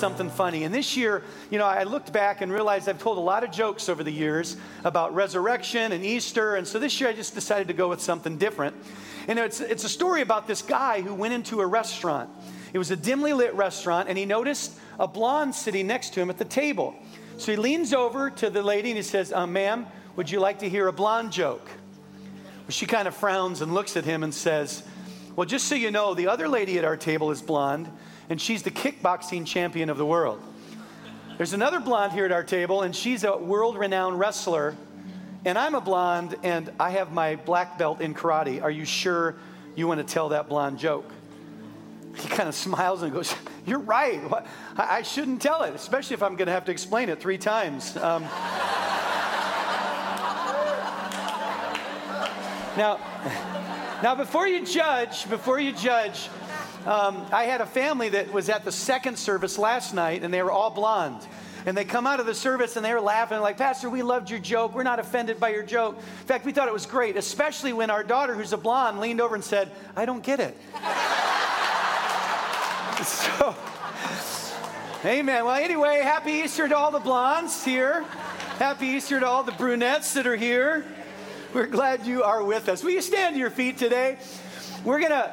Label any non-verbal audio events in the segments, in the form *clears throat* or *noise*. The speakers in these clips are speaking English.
something funny. And this year, you know, I looked back and realized I've told a lot of jokes over the years about resurrection and Easter. And so this year I just decided to go with something different. And it's, it's a story about this guy who went into a restaurant. It was a dimly lit restaurant, and he noticed a blonde sitting next to him at the table. So he leans over to the lady and he says, uh, Ma'am, would you like to hear a blonde joke? Well, she kind of frowns and looks at him and says, Well, just so you know, the other lady at our table is blonde, and she's the kickboxing champion of the world. There's another blonde here at our table, and she's a world renowned wrestler. And I'm a blonde, and I have my black belt in karate. Are you sure you want to tell that blonde joke? He kind of smiles and goes, You're right. I shouldn't tell it, especially if I'm going to have to explain it three times. Um, *laughs* now, now, before you judge, before you judge, um, I had a family that was at the second service last night, and they were all blonde. And they come out of the service and they were laughing, like, Pastor, we loved your joke. We're not offended by your joke. In fact, we thought it was great, especially when our daughter, who's a blonde, leaned over and said, I don't get it. *laughs* so, amen. Well, anyway, happy Easter to all the blondes here. Happy Easter to all the brunettes that are here. We're glad you are with us. Will you stand to your feet today? We're going to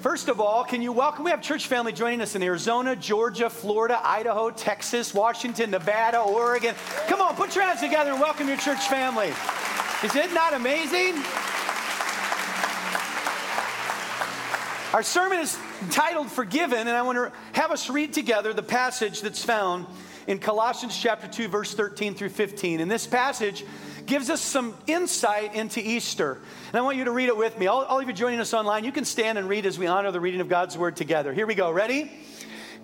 First of all, can you welcome? We have church family joining us in Arizona, Georgia, Florida, Idaho, Texas, Washington, Nevada, Oregon. Come on, put your hands together and welcome your church family. Is it not amazing? Our sermon is entitled Forgiven, and I want to have us read together the passage that's found in Colossians chapter 2, verse 13 through 15. And this passage gives us some insight into Easter. And I want you to read it with me. All, all of you joining us online, you can stand and read as we honor the reading of God's word together. Here we go. Ready?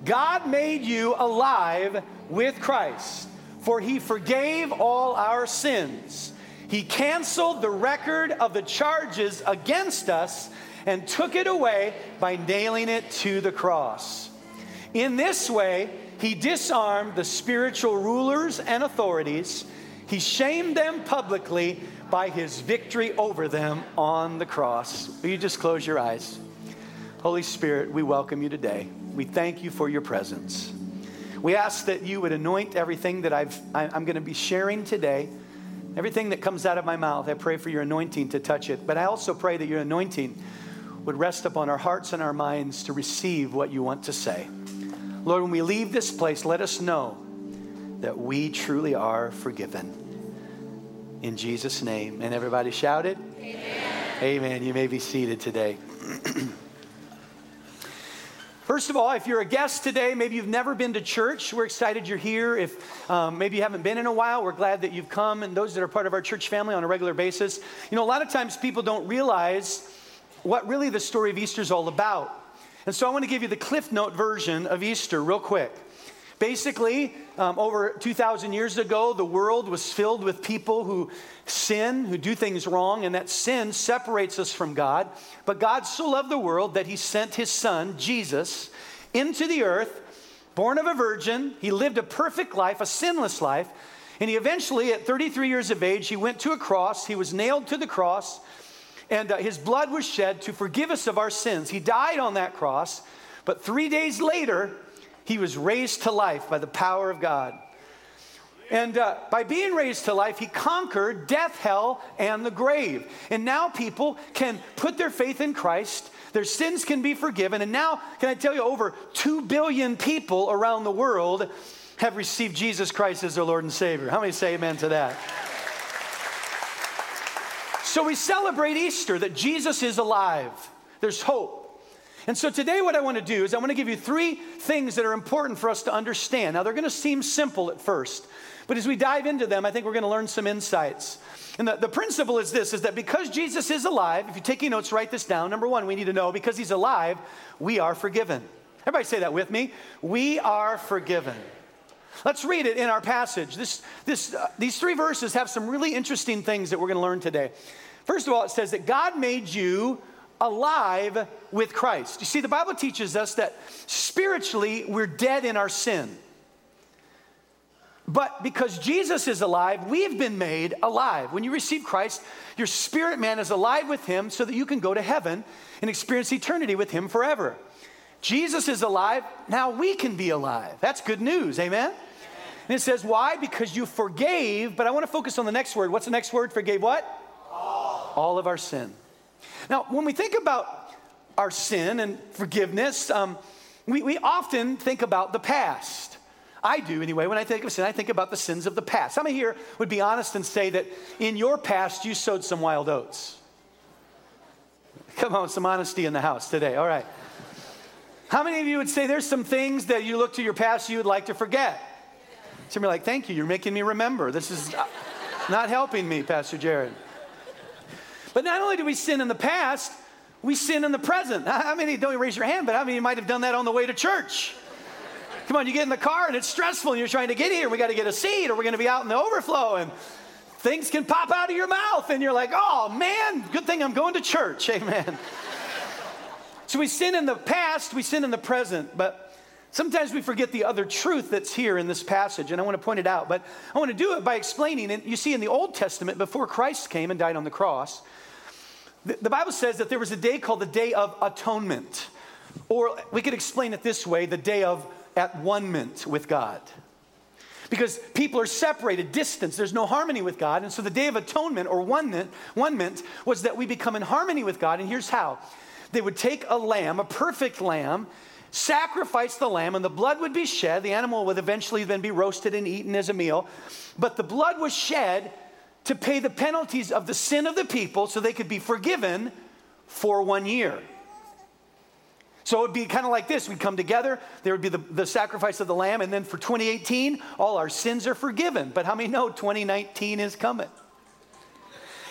God made you alive with Christ, for he forgave all our sins. He canceled the record of the charges against us and took it away by nailing it to the cross. In this way, he disarmed the spiritual rulers and authorities he shamed them publicly by his victory over them on the cross. Will you just close your eyes? Holy Spirit, we welcome you today. We thank you for your presence. We ask that you would anoint everything that I've, I'm going to be sharing today. Everything that comes out of my mouth, I pray for your anointing to touch it. But I also pray that your anointing would rest upon our hearts and our minds to receive what you want to say. Lord, when we leave this place, let us know that we truly are forgiven. In Jesus' name. And everybody shouted? Amen. Amen. You may be seated today. *clears throat* First of all, if you're a guest today, maybe you've never been to church, we're excited you're here. If um, maybe you haven't been in a while, we're glad that you've come. And those that are part of our church family on a regular basis, you know, a lot of times people don't realize what really the story of Easter is all about. And so I want to give you the Cliff Note version of Easter real quick. Basically, um, over 2,000 years ago, the world was filled with people who sin, who do things wrong, and that sin separates us from God. But God so loved the world that He sent His Son, Jesus, into the earth, born of a virgin. He lived a perfect life, a sinless life. And he eventually, at 33 years of age, he went to a cross. He was nailed to the cross, and uh, his blood was shed to forgive us of our sins. He died on that cross, but three days later, he was raised to life by the power of God. And uh, by being raised to life, he conquered death, hell, and the grave. And now people can put their faith in Christ. Their sins can be forgiven. And now, can I tell you, over 2 billion people around the world have received Jesus Christ as their Lord and Savior. How many say amen to that? So we celebrate Easter that Jesus is alive. There's hope. And so today, what I want to do is I want to give you three things that are important for us to understand. Now, they're going to seem simple at first, but as we dive into them, I think we're going to learn some insights. And the, the principle is this is that because Jesus is alive, if you're taking notes, write this down. Number one, we need to know because he's alive, we are forgiven. Everybody say that with me. We are forgiven. Let's read it in our passage. This, this, uh, these three verses have some really interesting things that we're going to learn today. First of all, it says that God made you alive with Christ. You see, the Bible teaches us that spiritually we're dead in our sin. But because Jesus is alive, we've been made alive. When you receive Christ, your spirit man is alive with him so that you can go to heaven and experience eternity with him forever. Jesus is alive, now we can be alive. That's good news, amen? And it says, why? Because you forgave, but I want to focus on the next word. What's the next word? Forgave what? All, All of our sin. Now, when we think about our sin and forgiveness, um, we, we often think about the past. I do anyway. When I think of sin, I think about the sins of the past. How many here would be honest and say that in your past you sowed some wild oats? Come on, some honesty in the house today. All right. How many of you would say there's some things that you look to your past you would like to forget? Some are like, thank you, you're making me remember. This is uh, not helping me, Pastor Jared. But not only do we sin in the past, we sin in the present. How many, don't raise your hand, but how many might have done that on the way to church? Come on, you get in the car and it's stressful and you're trying to get here. We got to get a seat or we're going to be out in the overflow and things can pop out of your mouth and you're like, oh man, good thing I'm going to church. Amen. So we sin in the past, we sin in the present, but sometimes we forget the other truth that's here in this passage, and I want to point it out. But I want to do it by explaining it. You see, in the Old Testament, before Christ came and died on the cross, the, Bible says that there was a day called the Day of Atonement. Or we could explain it this way the day of at one with God. Because people are separated, distance, there's no harmony with God. And so the Day of Atonement or one ment was that we become in harmony with God. And here's how they would take a lamb, a perfect lamb, sacrifice the lamb, and the blood would be shed. The animal would eventually then be roasted and eaten as a meal. But the blood was shed to pay the penalties of the sin of the people so they could be forgiven for one year. So it would be kind of like this. We'd come together, there would be the, the sacrifice of the lamb, and then for 2018, all our sins are forgiven. But how many know 2019 is coming?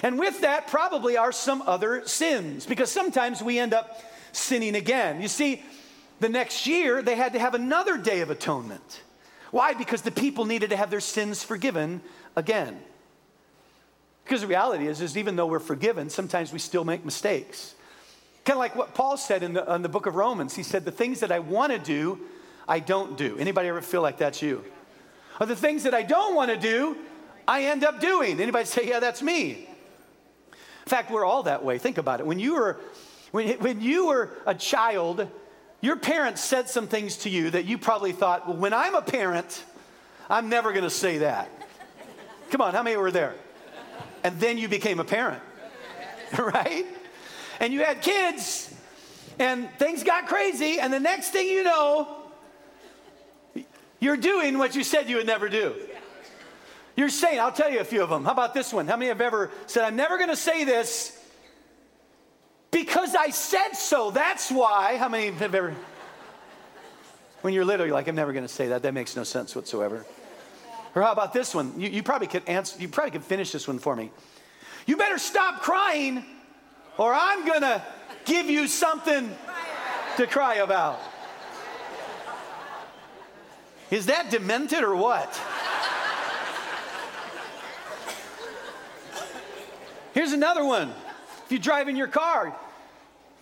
And with that, probably are some other sins, because sometimes we end up sinning again. You see, the next year, they had to have another day of atonement. Why? Because the people needed to have their sins forgiven again. Because the reality is, is even though we're forgiven, sometimes we still make mistakes. Kind of like what Paul said in the, in the book of Romans. He said, The things that I want to do, I don't do. Anybody ever feel like that's you? Or the things that I don't want to do, I end up doing. Anybody say, Yeah, that's me? In fact, we're all that way. Think about it. When you were, when, when you were a child, your parents said some things to you that you probably thought, well, when I'm a parent, I'm never going to say that. Come on, how many were there? And then you became a parent, *laughs* right? and you had kids, and things got crazy, and the next thing you know, you're doing what you said you would never do. You're saying, I'll tell you a few of them. How about this one? How many have ever said, I'm never going to say this because I said so? That's why. How many have ever, when you're little, you're like, I'm never going to say that. That makes no sense whatsoever. Or how about this one? You, you probably could answer, you probably could finish this one for me. You better stop crying or I'm going to give you something to cry about. Is that demented or what? Here's another one. If you drive in your car,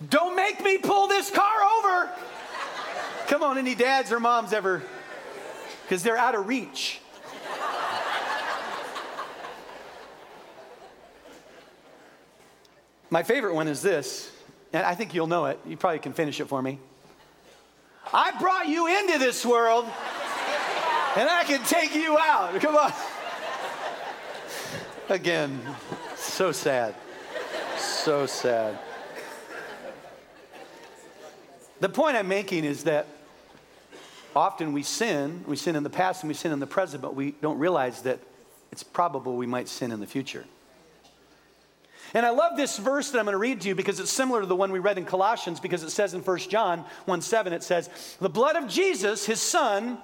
don't make me pull this car over. Come on, any dads or moms ever? Because they're out of reach. My favorite one is this, and I think you'll know it. You probably can finish it for me. I brought you into this world, and I can take you out. Come on. *laughs* Again, so sad. So sad. The point I'm making is that often we sin, we sin in the past and we sin in the present, but we don't realize that it's probable we might sin in the future. And I love this verse that I'm going to read to you because it's similar to the one we read in Colossians because it says in 1 John 1 7, it says, The blood of Jesus, his son,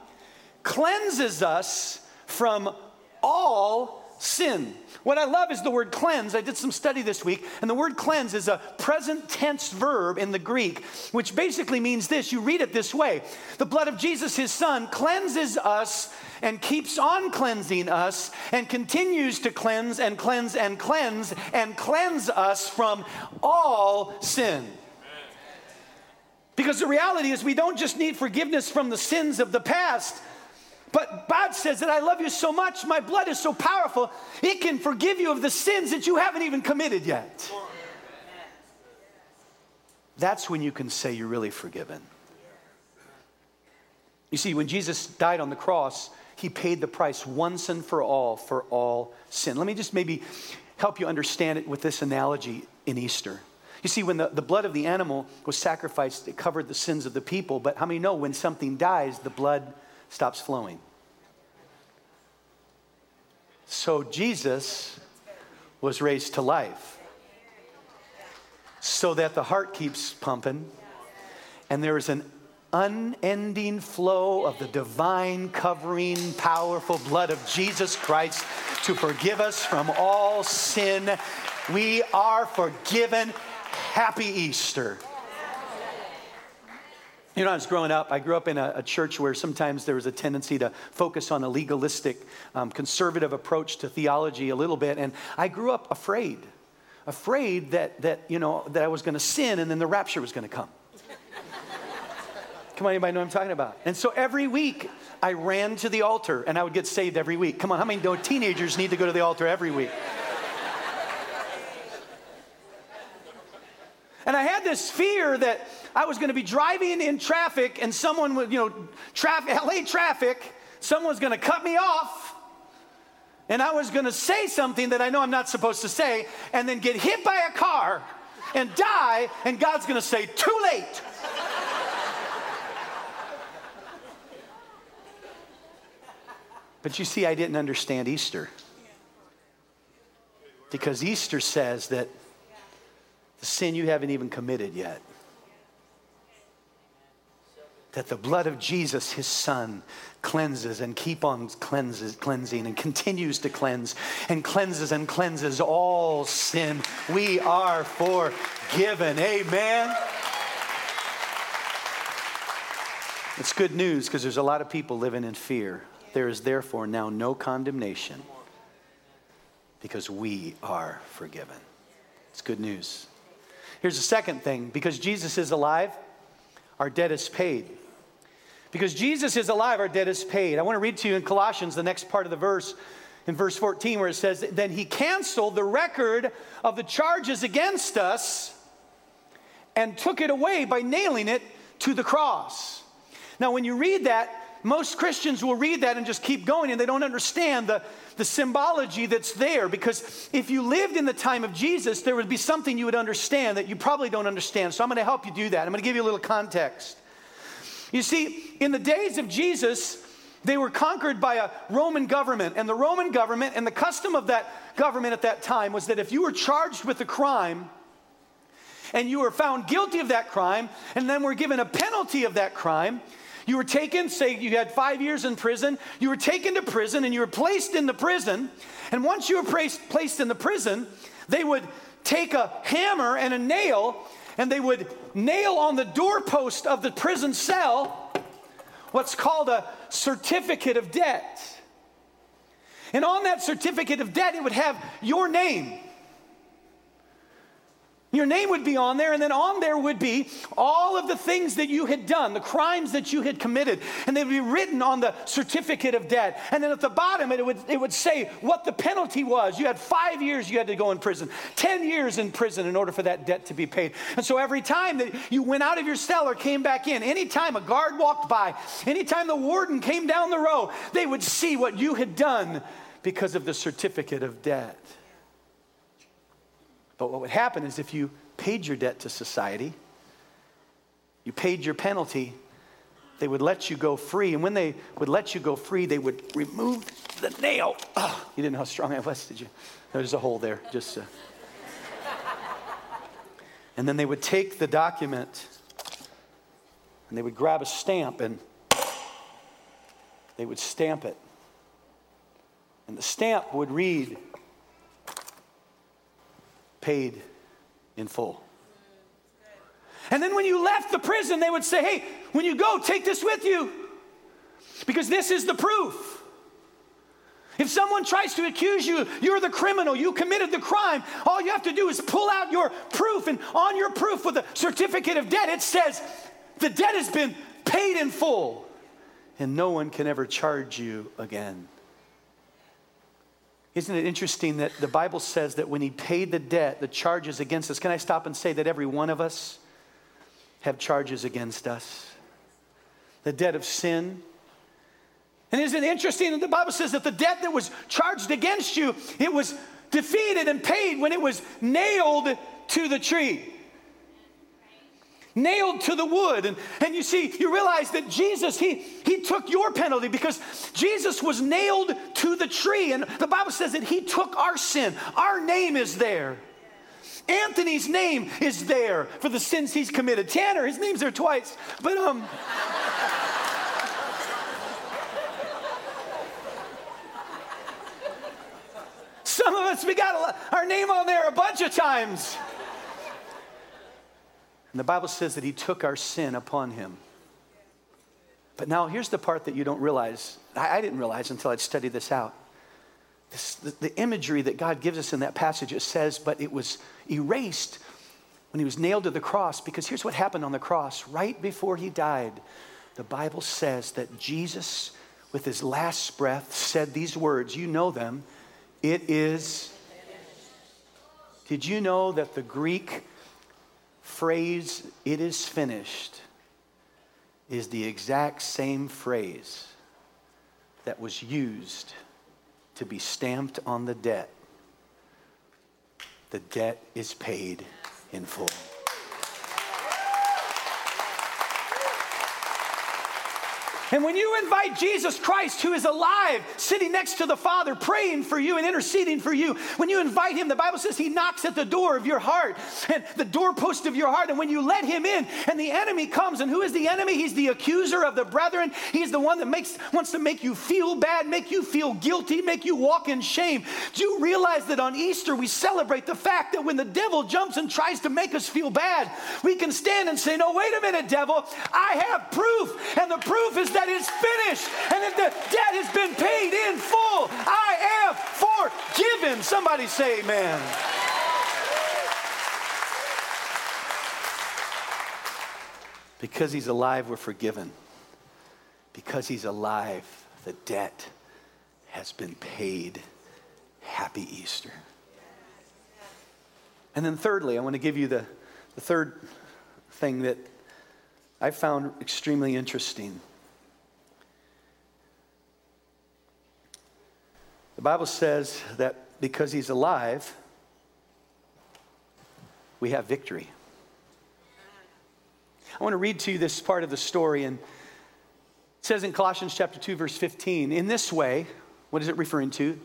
cleanses us from all sin. What I love is the word cleanse. I did some study this week, and the word cleanse is a present tense verb in the Greek, which basically means this. You read it this way The blood of Jesus, his son, cleanses us and keeps on cleansing us and continues to cleanse and cleanse and cleanse and cleanse us from all sin. Because the reality is, we don't just need forgiveness from the sins of the past, but God says that I love you so much, my blood is so powerful, it can forgive you of the sins that you haven't even committed yet. That's when you can say you're really forgiven. You see, when Jesus died on the cross, he paid the price once and for all for all sin. Let me just maybe help you understand it with this analogy in Easter. You see, when the, the blood of the animal was sacrificed, it covered the sins of the people. But how many know when something dies, the blood stops flowing? So Jesus was raised to life so that the heart keeps pumping and there is an unending flow of the divine, covering, powerful blood of Jesus Christ to forgive us from all sin. We are forgiven. Happy Easter. You know, I was growing up, I grew up in a, a, church where sometimes there was a tendency to focus on a legalistic, um, conservative approach to theology a little bit. And I grew up afraid, afraid that, that you know, that I was going to sin and then the rapture was going to come. Come on, anybody know what I'm talking about? And so every week I ran to the altar and I would get saved every week. Come on, how many know teenagers need to go to the altar every week? And I had this fear that I was going to be driving in traffic and someone would, you know, *laughs* traffic, LA traffic, someone's going to cut me off. And I was going to say something that I know I'm not supposed to say and then get hit by a car and die, and God's going to say, too late. *laughs* But you see, I didn't understand Easter. Because Easter says that the sin you haven't even committed yet, that the blood of Jesus, his son, cleanses and keep on cleanses, cleansing and continues to cleanse and cleanses and cleanses all sin. We are forgiven. Amen. It's good news because there's a lot of people living in fear. There is therefore now no condemnation because we are forgiven. It's good news. Here's the second thing because Jesus is alive, our debt is paid. Because Jesus is alive, our debt is paid. I want to read to you in Colossians, the next part of the verse, in verse 14, where it says, Then he canceled the record of the charges against us and took it away by nailing it to the cross. Now, when you read that, most Christians will read that and just keep going and they don't understand the, the symbology that's there because if you lived in the time of Jesus, there would be something you would understand that you probably don't understand. So I'm going to help you do that. I'm going to give you a little context. You see, in the days of Jesus, they were conquered by a Roman government. And the Roman government and the custom of that government at that time was that if you were charged with a crime, and you were found guilty of that crime, and then were given a penalty of that crime, you were taken, say you had five years in prison, you were taken to prison and you were placed in the prison. And once you were placed, in the prison, they would take a hammer and a nail and they would nail on the doorpost of the prison cell what's called a certificate of debt. And on that certificate of debt, it would have your name. Your name would be on there, and then on there would be all of the things that you had done, the crimes that you had committed, and they would be written on the certificate of debt. And then at the bottom, it would, it would say what the penalty was. You had five years you had to go in prison, 10 years in prison in order for that debt to be paid. And so every time that you went out of your cell or came back in, anytime a guard walked by, anytime the warden came down the row, they would see what you had done because of the certificate of debt. But what would happen is if you paid your debt to society, you paid your penalty, they would let you go free. And when they would let you go free, they would remove the nail. You didn't know how strong I was, did you? There's a hole there, just. Uh... and then they would take the document and they would grab a stamp and they would stamp it. And the stamp would read paid in full. And then when you left the prison, they would say, hey, when you go, take this with you because this is the proof. If someone tries to accuse you, you're the criminal, you committed the crime, all you have to do is pull out your proof, and on your proof with a certificate of debt, it says the debt has been paid in full, and no one can ever charge you again. Isn't it interesting that the Bible says that when he paid the debt, the charges against us, can I stop and say that every one of us have charges against us? the debt of sin. And isn't it interesting that the Bible says that the debt that was charged against you, it was defeated and paid when it was nailed to the tree nailed to the wood. And, and you see, you realize that Jesus, he, he took your penalty because Jesus was nailed to the tree. And the Bible says that he took our sin. Our name is there. Anthony's name is there for the sins he's committed. Tanner, his name's there twice. But, um, some of us, we got our name on there a bunch of times. And the Bible says that he took our sin upon him. But now here's the part that you don't realize. I, I didn't realize until I'd studied this out. This, the, the imagery that God gives us in that passage, it says, but it was erased when he was nailed to the cross because here's what happened on the cross. Right before he died, the Bible says that Jesus, with his last breath, said these words. You know them. It is. Did you know that the Greek phrase, it is finished, is the exact same phrase that was used to be stamped on the debt. The debt is paid in full. And when you invite Jesus Christ, who is alive, sitting next to the Father, praying for you and interceding for you, when you invite him, the Bible says he knocks at the door of your heart and the doorpost of your heart. And when you let him in, and the enemy comes, and who is the enemy? He's the accuser of the brethren. He's the one that makes wants to make you feel bad, make you feel guilty, make you walk in shame. Do you realize that on Easter we celebrate the fact that when the devil jumps and tries to make us feel bad, we can stand and say, No, wait a minute, devil, I have proof, and the proof is that it's finished and that the debt has been paid in full. I am forgiven. Somebody say amen. Because he's alive, we're forgiven. Because he's alive, the debt has been paid. Happy Easter. And then, thirdly, I want to give you the, the third thing that I found extremely interesting. The Bible says that because he's alive, we have victory. I want to read to you this part of the story, and it says in Colossians chapter 2, verse 15, in this way, what is it referring to?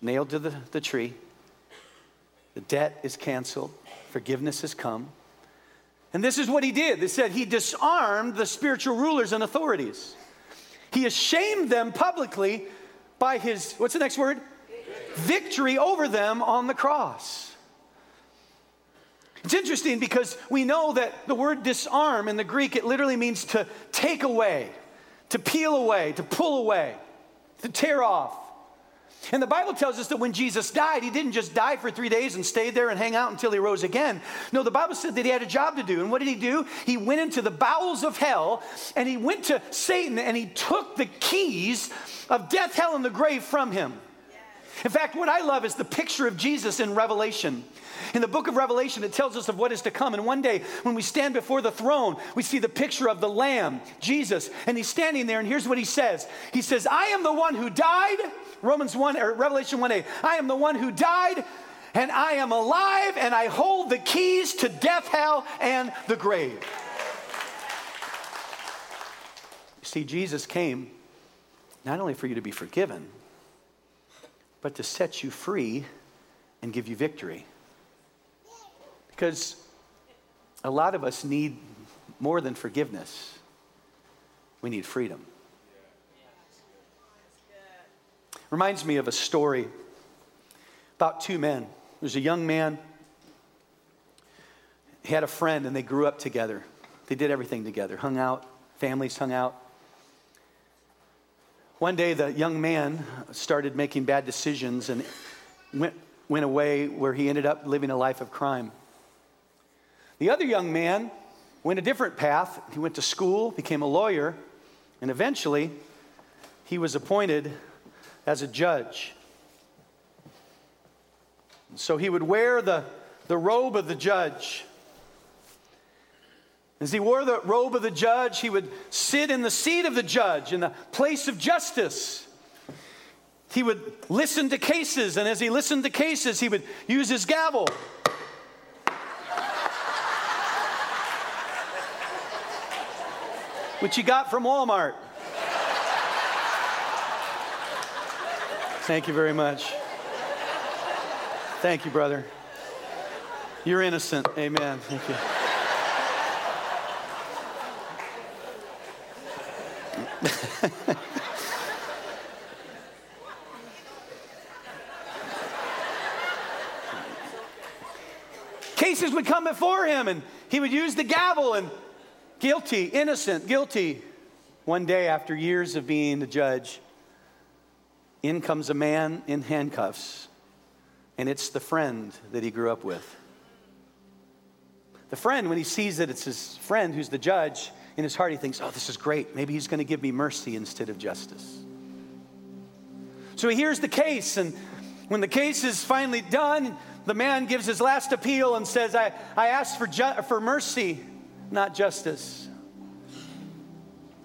Nailed to the, the tree. The debt is canceled, forgiveness has come. And this is what he did. They said he disarmed the spiritual rulers and authorities. He ashamed them publicly by his, what's the next word? Victory over them on the cross. It's interesting because we know that the word disarm in the Greek, it literally means to take away, to peel away, to pull away, to tear off. And the Bible tells us that when Jesus died, he didn't just die for three days and stay there and hang out until he rose again. No, the Bible said that he had a job to do. And what did he do? He went into the bowels of hell and he went to Satan and he took the keys of death, hell, and the grave from him. In fact, what I love is the picture of Jesus in Revelation. In the book of Revelation, it tells us of what is to come. And one day, when we stand before the throne, we see the picture of the Lamb, Jesus, and he's standing there. And here's what he says He says, I am the one who died. Romans 1 or Revelation 1 8. I am the one who died, and I am alive, and I hold the keys to death, hell, and the grave. You see, Jesus came not only for you to be forgiven, but to set you free and give you victory. Because a lot of us need more than forgiveness, we need freedom. Reminds me of a story about two men. There's a young man, he had a friend, and they grew up together. They did everything together, hung out, families hung out. One day, the young man started making bad decisions and went, went away where he ended up living a life of crime. The other young man went a different path. He went to school, became a lawyer, and eventually he was appointed as a judge. So he would wear the, the robe of the judge. As he wore the robe of the judge, he would sit in the seat of the judge, in the place of justice. He would listen to cases, and as he listened to cases, he would use his gavel. Which he got from Walmart. Thank you very much. Thank you, brother. You're innocent. Amen. Thank you. *laughs* Cases would come before him and he would use the gavel and guilty, innocent, guilty. One day, after years of being the judge, in comes a man in handcuffs, and it's the friend that he grew up with. The friend, when he sees that it's his friend who's the judge, in his heart he thinks, oh, this is great. Maybe he's going to give me mercy instead of justice. So he hears the case, and when the case is finally done, the man gives his last appeal and says, I, I ask for, ju- for mercy, not justice.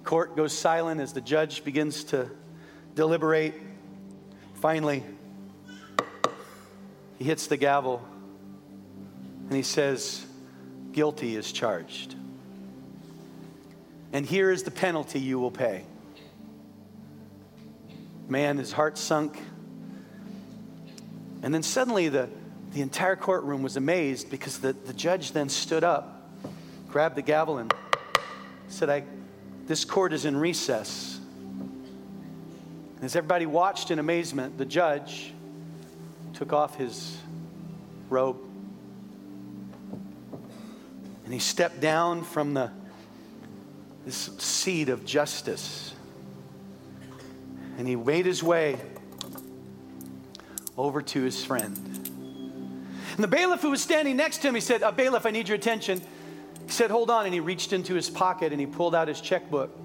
Court goes silent as the judge begins to deliberate. Finally, he hits the gavel and he says, Guilty is charged. And here is the penalty you will pay. Man, his heart sunk. And then suddenly the, the entire courtroom was amazed because the, the judge then stood up, grabbed the gavel, and said, I, This court is in recess. As everybody watched in amazement, the judge took off his robe and he stepped down from the, this seat of justice. And he made his way over to his friend. And the bailiff who was standing next to him, he said, uh, Bailiff, I need your attention. He said, Hold on. And he reached into his pocket and he pulled out his checkbook.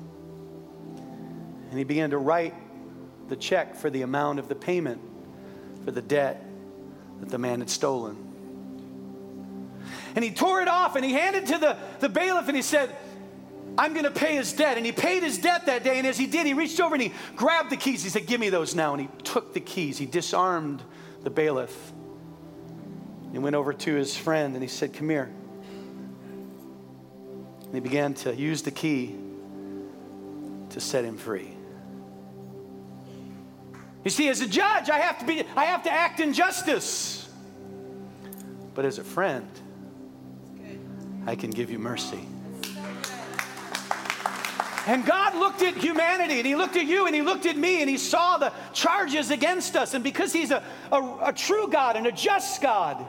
And he began to write the check for the amount of the payment for the debt that the man had stolen and he tore it off and he handed to the, the bailiff and he said, I'm going to pay his debt. And he paid his debt that day. And as he did, he reached over and he grabbed the keys. He said, Give me those now. And he took the keys. He disarmed the bailiff. He went over to his friend and he said, Come here. And he began to use the key to set him free. You see, as a judge, I have to be I have to act in justice. But as a friend, I can give you mercy. And God looked at humanity and He looked at you and He looked at me and He saw the charges against us. And because He's a, a, a, true God and a just God,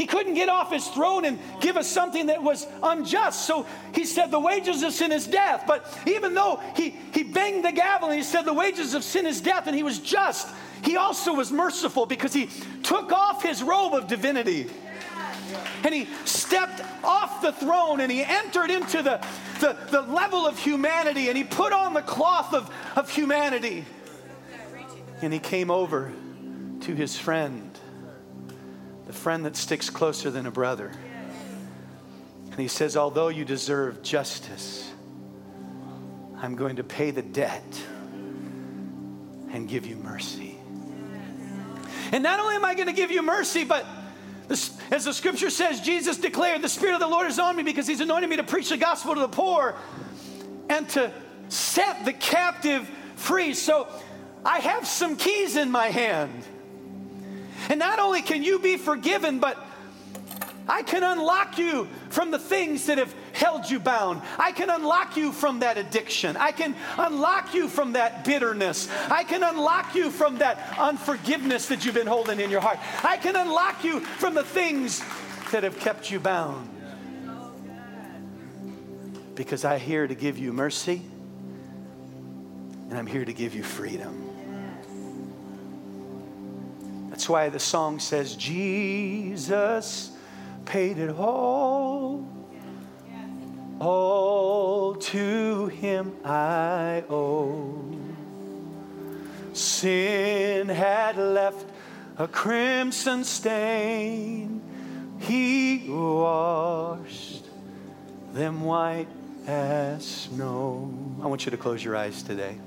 He couldn't get off His throne and give us something that was unjust. So He said, The wages of sin is death. But even though He, he banged the gavel and He said, The wages of sin is death, and He was just, He also was merciful because He took off His robe of divinity and he stepped off the throne and he entered into the, the, the level of humanity and he put on the cloth of, of humanity. And he came over to his friend, the friend that sticks closer than a brother. And he says, Although you deserve justice, I'm going to pay the debt and give you mercy. And not only am I going to give you mercy, but as the scripture says, Jesus declared, The Spirit of the Lord is on me because He's anointed me to preach the gospel to the poor and to set the captive free. So I have some keys in my hand. And not only can you be forgiven, but I can unlock you from the things that have held you bound. I can unlock you from that addiction. I can unlock you from that bitterness. I can unlock you from that unforgiveness that you've been holding in your heart. I can unlock you from the things that have kept you bound. Because I'm here to give you mercy and I'm here to give you freedom. Why the song says, Jesus paid it all. All to him I owe. Sin had left a crimson stain. He washed them white as snow. I want you to close your eyes today.